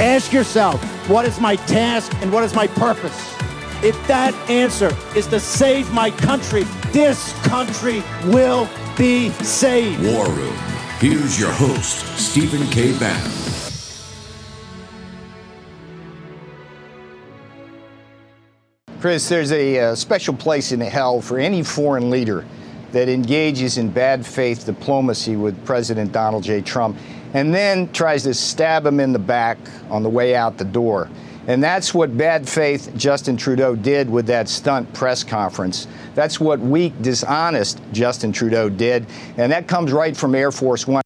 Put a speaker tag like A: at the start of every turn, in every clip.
A: Ask yourself, what is my task and what is my purpose? If that answer is to save my country, this country will be saved.
B: War Room. Here's your host, Stephen K. Bannon.
C: Chris, there's a uh, special place in hell for any foreign leader that engages in bad faith diplomacy with President Donald J. Trump and then tries to stab him in the back on the way out the door. And that's what bad faith Justin Trudeau did with that stunt press conference. That's what weak, dishonest Justin Trudeau did. And that comes right from Air Force One.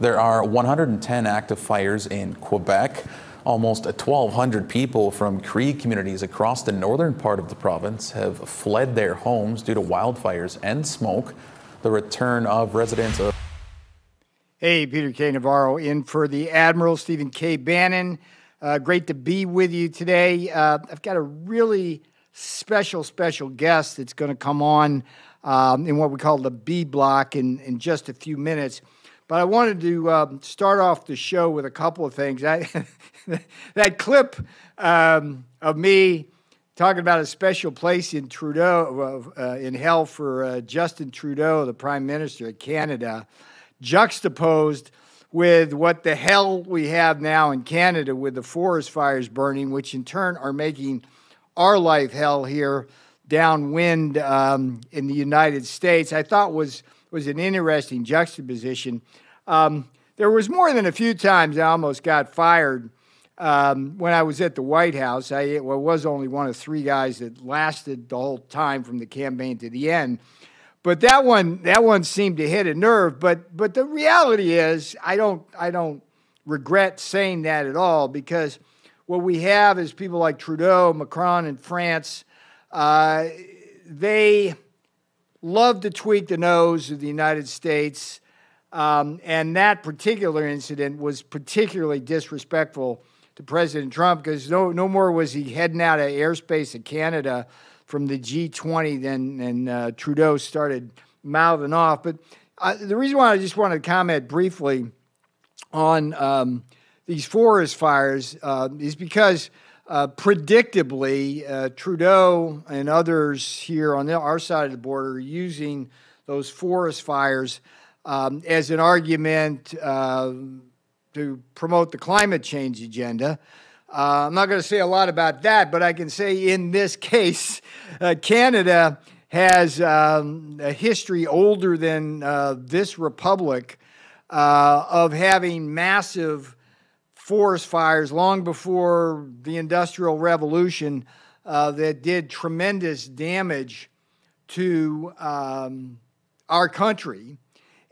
D: There are 110 active fires in Quebec. Almost 1,200 people from Cree communities across the northern part of the province have fled their homes due to wildfires and smoke. The return of residents of
C: Hey, Peter K. Navarro in for the Admiral Stephen K. Bannon. Uh, great to be with you today. Uh, I've got a really special, special guest that's going to come on um, in what we call the B block in, in just a few minutes. But I wanted to um, start off the show with a couple of things. I, that clip um, of me talking about a special place in Trudeau, uh, in hell for uh, Justin Trudeau, the Prime Minister of Canada juxtaposed with what the hell we have now in Canada with the forest fires burning, which in turn are making our life hell here downwind um, in the United States, I thought was was an interesting juxtaposition. Um, there was more than a few times I almost got fired um, when I was at the White House. I well, was only one of three guys that lasted the whole time from the campaign to the end. But that one, that one seemed to hit a nerve. But but the reality is, I don't I don't regret saying that at all because what we have is people like Trudeau, Macron in France. Uh, they love to tweak the nose of the United States. Um, and that particular incident was particularly disrespectful to President Trump because no, no more was he heading out of airspace of Canada from the G20 than and uh, Trudeau started mouthing off. But uh, the reason why I just wanted to comment briefly on um, these forest fires uh, is because uh, predictably uh, Trudeau and others here on the, our side of the border are using those forest fires um, as an argument uh, to promote the climate change agenda. Uh, I'm not going to say a lot about that, but I can say in this case, uh, Canada has um, a history older than this republic of having massive forest fires long before the Industrial Revolution uh, that did tremendous damage to um, our country.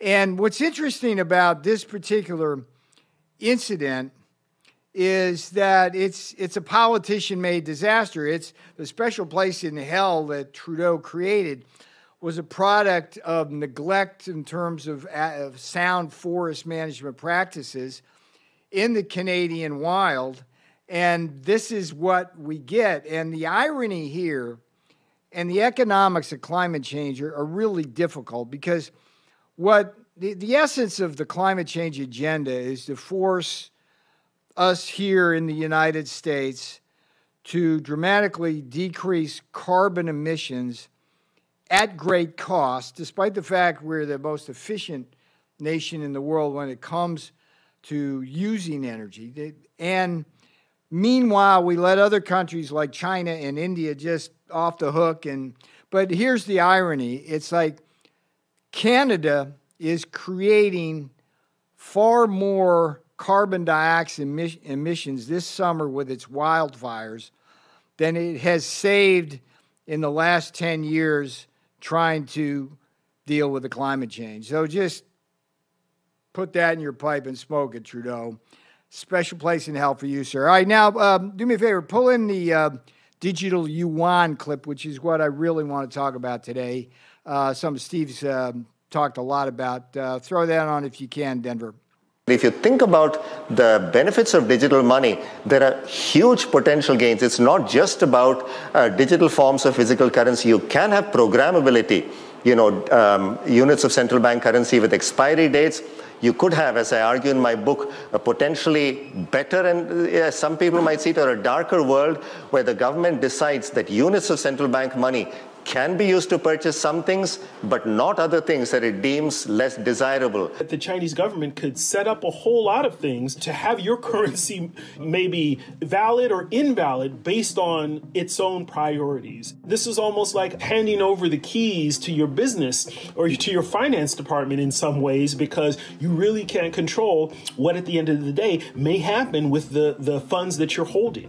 C: And what's interesting about this particular incident is that it's it's a politician made disaster. It's the special place in hell that Trudeau created was a product of neglect in terms of, of sound forest management practices in the Canadian wild. And this is what we get. And the irony here and the economics of climate change are, are really difficult because what the, the essence of the climate change agenda is to force us here in the United States to dramatically decrease carbon emissions at great cost, despite the fact we're the most efficient nation in the world when it comes to using energy. And meanwhile, we let other countries like China and India just off the hook. And but here's the irony: it's like Canada is creating far more carbon dioxide emissions this summer with its wildfires than it has saved in the last 10 years trying to deal with the climate change. So just put that in your pipe and smoke it, Trudeau. Special place in hell for you, sir. All right, now um, do me a favor, pull in the uh, digital yuan clip, which is what I really want to talk about today. Uh, some Steve's uh, talked a lot about. Uh, throw that on if you can, Denver.
E: If you think about the benefits of digital money, there are huge potential gains. It's not just about uh, digital forms of physical currency. You can have programmability, you know, um, units of central bank currency with expiry dates. You could have, as I argue in my book, a potentially better and some people might see it or a darker world where the government decides that units of central bank money can be used to purchase some things, but not other things that it deems less desirable.
F: The Chinese government could set up a whole lot of things to have your currency maybe valid or invalid based on its own priorities. This is almost like handing over the keys to your business or to your finance department in some ways because you really can't control what at the end of the day may happen with the, the funds that you're holding.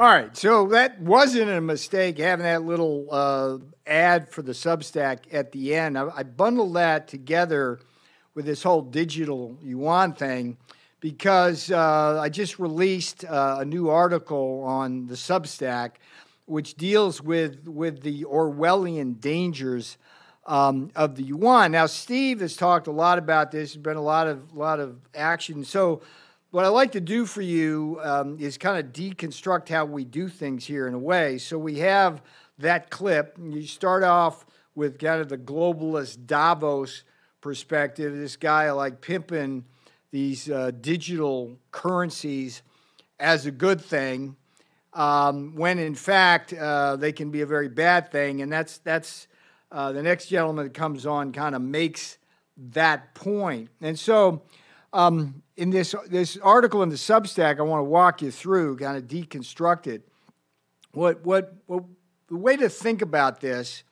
C: All right, so that wasn't a mistake having that little uh, ad for the Substack at the end. I, I, bundled that together with this whole digital yuan thing because uh, I just released uh, a new article on the Substack, which deals with with the Orwellian dangers um, of the yuan. Now, Steve has talked a lot about this. There's been a lot of lot of action. So what I like to do for you um, is kind of deconstruct how we do things here in a way. So we have that clip. You start off with kind of the globalist Davos perspective. This guy like pimping these uh, digital currencies as a good thing, um, when in fact uh, they can be a very bad thing. And that's that's uh, the next gentleman that comes on kind of makes that point. And so um, in this this article in the Substack, I want to walk you through, kind of deconstruct it. What what, what the way to think about this,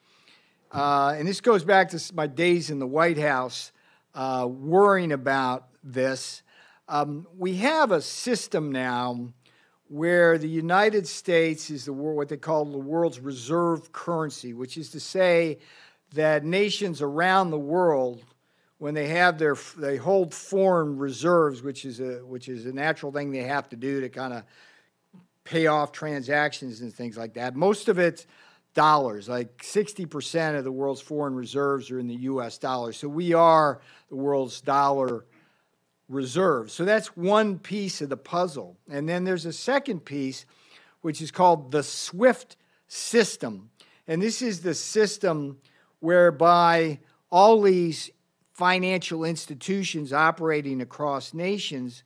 C: uh, and this goes back to my days in the White House, uh, worrying about this. Um, we have a system now where the United States is the what they call the world's reserve currency, which is to say that nations around the world when they have their they hold foreign reserves, which is a which is a natural thing they have to do to kind of pay off transactions and things like that. Most of it's dollars. Like 60% of the world's foreign reserves are in the US dollar. So we are the world's dollar reserve. So that's one piece of the puzzle. And then there's a second piece which is called the SWIFT system. And this is the system whereby all these financial institutions operating across nations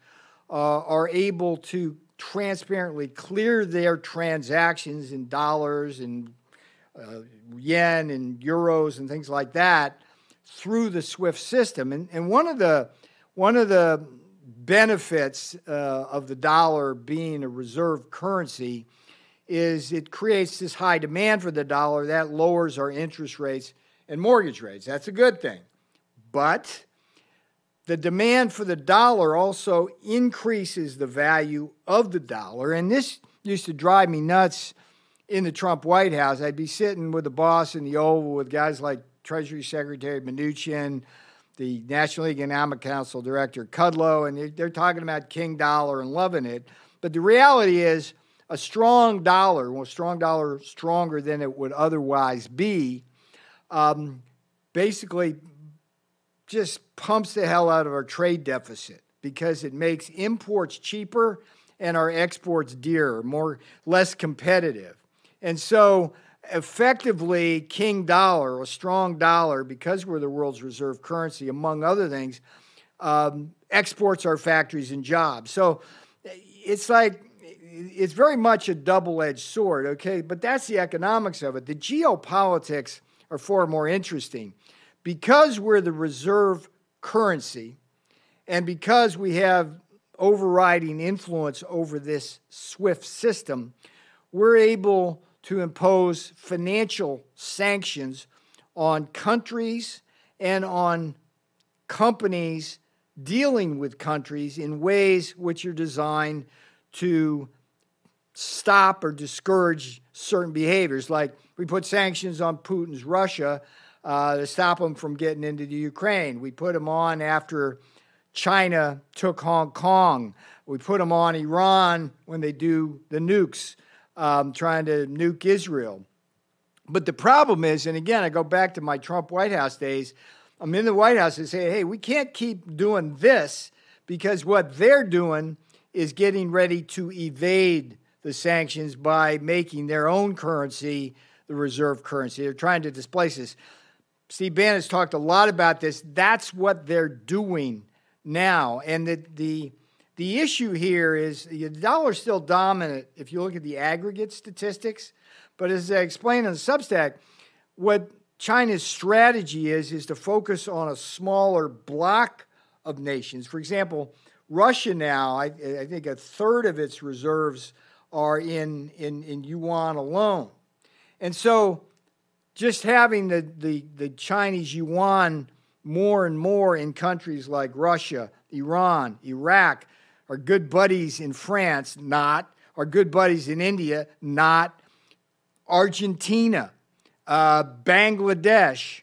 C: uh, are able to transparently clear their transactions in dollars and uh, yen and euros and things like that through the SWIFT system. And, and one of the one of the benefits uh, of the dollar being a reserve currency is it creates this high demand for the dollar that lowers our interest rates and mortgage rates. That's a good thing. But the demand for the dollar also increases the value of the dollar. And this used to drive me nuts in the Trump White House. I'd be sitting with the boss in the Oval with guys like Treasury Secretary Mnuchin, the National Economic Council Director Kudlow, and they're talking about King Dollar and loving it. But the reality is, a strong dollar, well, strong dollar stronger than it would otherwise be, um, basically just pumps the hell out of our trade deficit because it makes imports cheaper and our exports dearer, more less competitive. And so effectively king dollar, a strong dollar, because we're the world's reserve currency, among other things, um, exports our factories and jobs. So it's like it's very much a double-edged sword, okay? But that's the economics of it. The geopolitics are far more interesting because we're the reserve currency and because we have overriding influence over this SWIFT system, we're able to impose financial sanctions on countries and on companies dealing with countries in ways which are designed to stop or discourage certain behaviors. Like we put sanctions on Putin's Russia uh, to stop them from getting into the Ukraine. We put them on after China took Hong Kong. We put them on Iran when they do the nukes, um, trying to nuke Israel. But the problem is, and again, I go back to my Trump White House days. I'm in the White House and say, hey, we can't keep doing this because what they're doing is getting ready to evade the sanctions by making their own currency the reserve currency. They're trying to displace us. Steve Bannon has talked a lot about this. That's what they're doing now. And the, the, the issue here is the dollar is still dominant if you look at the aggregate statistics. But as I explained on Substack, what China's strategy is is to focus on a smaller block of nations. For example, Russia now, I, I think a third of its reserves are in, in, in yuan alone. And so just having the, the, the Chinese yuan more and more in countries like Russia, Iran, Iraq, our good buddies in France, not. Our good buddies in India, not. Argentina, uh, Bangladesh.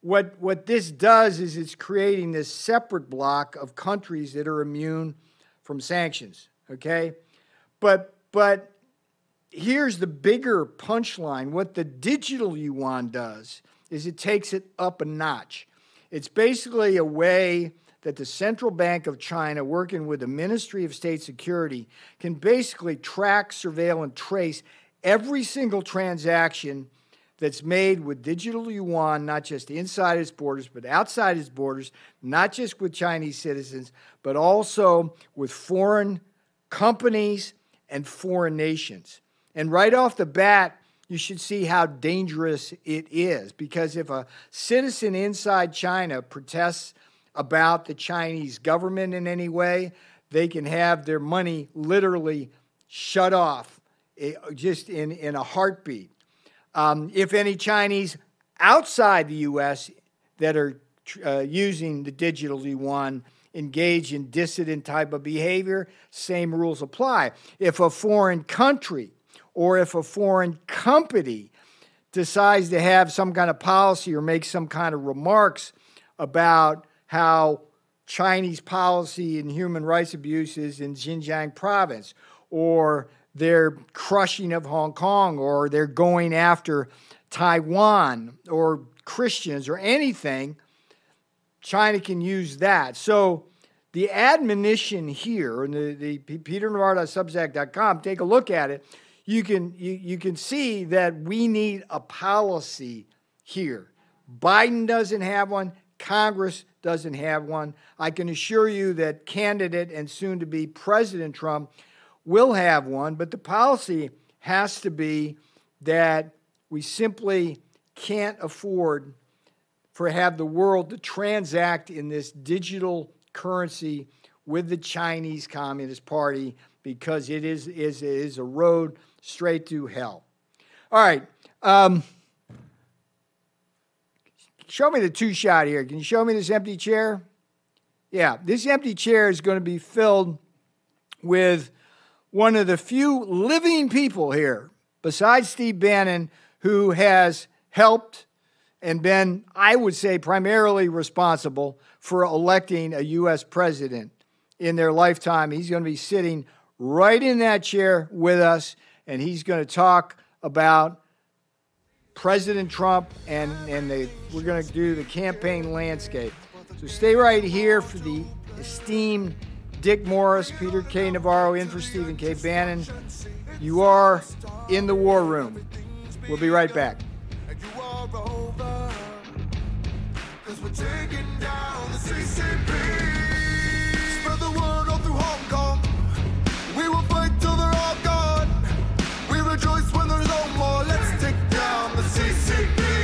C: What, what this does is it's creating this separate block of countries that are immune from sanctions, okay? But, but here's the bigger punchline what the digital yuan does is it takes it up a notch. It's basically a way that the Central Bank of China, working with the Ministry of State Security, can basically track, surveil, and trace every single transaction that's made with digital yuan, not just inside its borders, but outside its borders, not just with Chinese citizens, but also with foreign companies and foreign nations. And right off the bat, you should see how dangerous it is because if a citizen inside China protests about the Chinese government in any way, they can have their money literally shut off eh, just in, in a heartbeat. Um, if any Chinese outside the U.S. that are uh, using the digital yuan engage in dissident type of behavior, same rules apply. If a foreign country or if a foreign company decides to have some kind of policy or make some kind of remarks about how Chinese policy and human rights abuses in Xinjiang province, or their crushing of Hong Kong, or they're going after Taiwan or Christians or anything, China can use that. So the admonition here, and the, the peternavarro.substack.com, take a look at it you can you, you can see that we need a policy here. Biden doesn't have one, Congress doesn't have one. I can assure you that candidate and soon to be President Trump will have one, but the policy has to be that we simply can't afford for have the world to transact in this digital currency with the Chinese Communist Party because it is, is, is a road straight to hell. All right. Um, show me the two shot here. Can you show me this empty chair? Yeah, this empty chair is going to be filled with one of the few living people here, besides Steve Bannon, who has helped and been, I would say, primarily responsible for electing a U.S. president in their lifetime. He's going to be sitting right in that chair with us and he's going to talk about President Trump and, and the, we're going to do the campaign landscape. So stay right here for the esteemed Dick Morris, Peter K. Navarro, in for Stephen K. Bannon. You are in the war room. We'll be right back.